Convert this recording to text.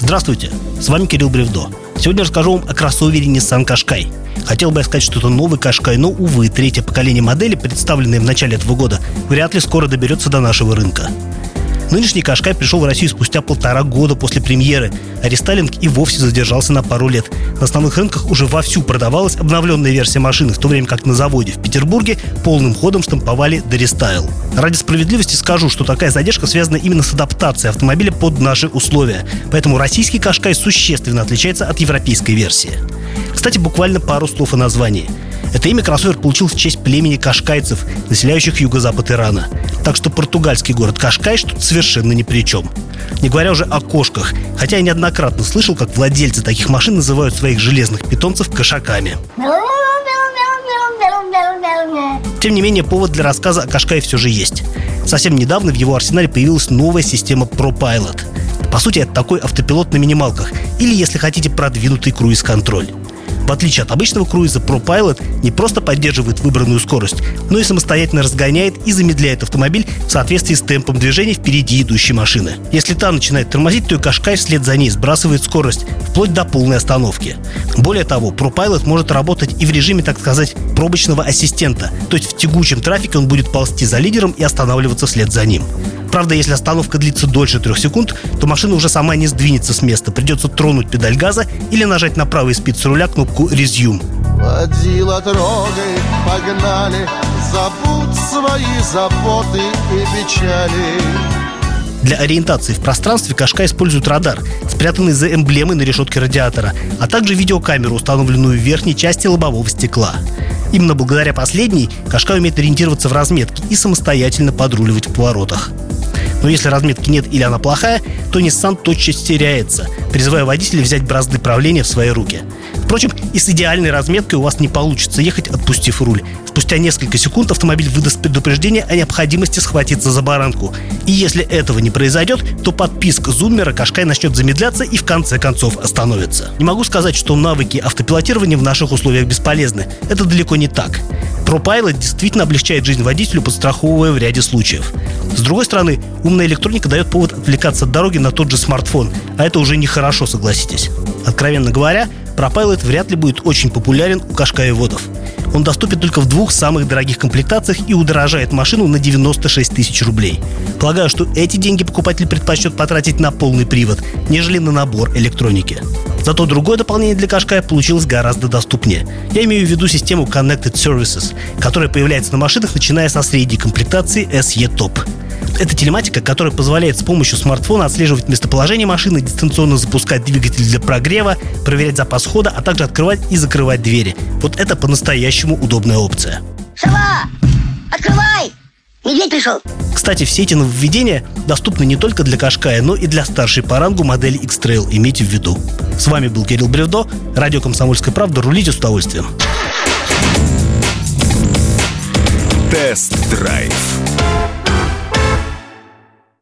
Здравствуйте, с вами Кирилл Бревдо. Сегодня расскажу вам о кроссовере Nissan Qashqai. Хотел бы я сказать, что это новый Qashqai, но, увы, третье поколение модели, представленное в начале этого года, вряд ли скоро доберется до нашего рынка. Нынешний Кашкай пришел в Россию спустя полтора года после премьеры, а рестайлинг и вовсе задержался на пару лет. На основных рынках уже вовсю продавалась обновленная версия машины, в то время как на заводе в Петербурге полным ходом штамповали дорестайл. Ради справедливости скажу, что такая задержка связана именно с адаптацией автомобиля под наши условия, поэтому российский Кашкай существенно отличается от европейской версии. Кстати, буквально пару слов о названии – это имя кроссовер получил в честь племени кашкайцев, населяющих юго-запад Ирана. Так что португальский город Кашкай тут совершенно ни при чем. Не говоря уже о кошках, хотя я неоднократно слышал, как владельцы таких машин называют своих железных питомцев кошаками. Тем не менее, повод для рассказа о Кашкае все же есть. Совсем недавно в его арсенале появилась новая система ProPilot. По сути, это такой автопилот на минималках, или, если хотите, продвинутый круиз-контроль. В отличие от обычного круиза, ProPilot не просто поддерживает выбранную скорость, но и самостоятельно разгоняет и замедляет автомобиль в соответствии с темпом движения впереди идущей машины. Если та начинает тормозить, то и Кашкай вслед за ней сбрасывает скорость, вплоть до полной остановки. Более того, ProPilot может работать и в режиме, так сказать, пробочного ассистента, то есть в тягучем трафике он будет ползти за лидером и останавливаться вслед за ним. Правда, если остановка длится дольше трех секунд, то машина уже сама не сдвинется с места. Придется тронуть педаль газа или нажать на правый спиц руля кнопку «Resume». Водила трогай, погнали, забудь свои заботы и печали. Для ориентации в пространстве Кашка использует радар, спрятанный за эмблемой на решетке радиатора, а также видеокамеру, установленную в верхней части лобового стекла. Именно благодаря последней Кашка умеет ориентироваться в разметке и самостоятельно подруливать в поворотах. Но если разметки нет или она плохая, то Nissan тотчас теряется, призывая водителя взять бразды правления в свои руки. Впрочем, и с идеальной разметкой у вас не получится ехать, отпустив руль. Спустя несколько секунд автомобиль выдаст предупреждение о необходимости схватиться за баранку. И если этого не произойдет, то под писк зуммера Кашкай начнет замедляться и в конце концов остановится. Не могу сказать, что навыки автопилотирования в наших условиях бесполезны. Это далеко не так. ProPilot действительно облегчает жизнь водителю, подстраховывая в ряде случаев. С другой стороны, умная электроника дает повод отвлекаться от дороги на тот же смартфон, а это уже нехорошо, согласитесь. Откровенно говоря, ProPilot вряд ли будет очень популярен у кашкаеводов. Он доступен только в двух самых дорогих комплектациях и удорожает машину на 96 тысяч рублей. Полагаю, что эти деньги покупатель предпочтет потратить на полный привод, нежели на набор электроники. Зато другое дополнение для Кашкая получилось гораздо доступнее. Я имею в виду систему Connected Services, которая появляется на машинах, начиная со средней комплектации SE Top. Это телематика, которая позволяет с помощью смартфона отслеживать местоположение машины, дистанционно запускать двигатель для прогрева, проверять запас хода, а также открывать и закрывать двери. Вот это по-настоящему удобная опция. Сова! Открывай! Медведь пришел! Кстати, все эти нововведения доступны не только для Кашкая, но и для старшей по рангу модели X-Trail, имейте в виду. С вами был Кирилл Бревдо, радио «Комсомольская правда». Рулите с удовольствием. Тест-драйв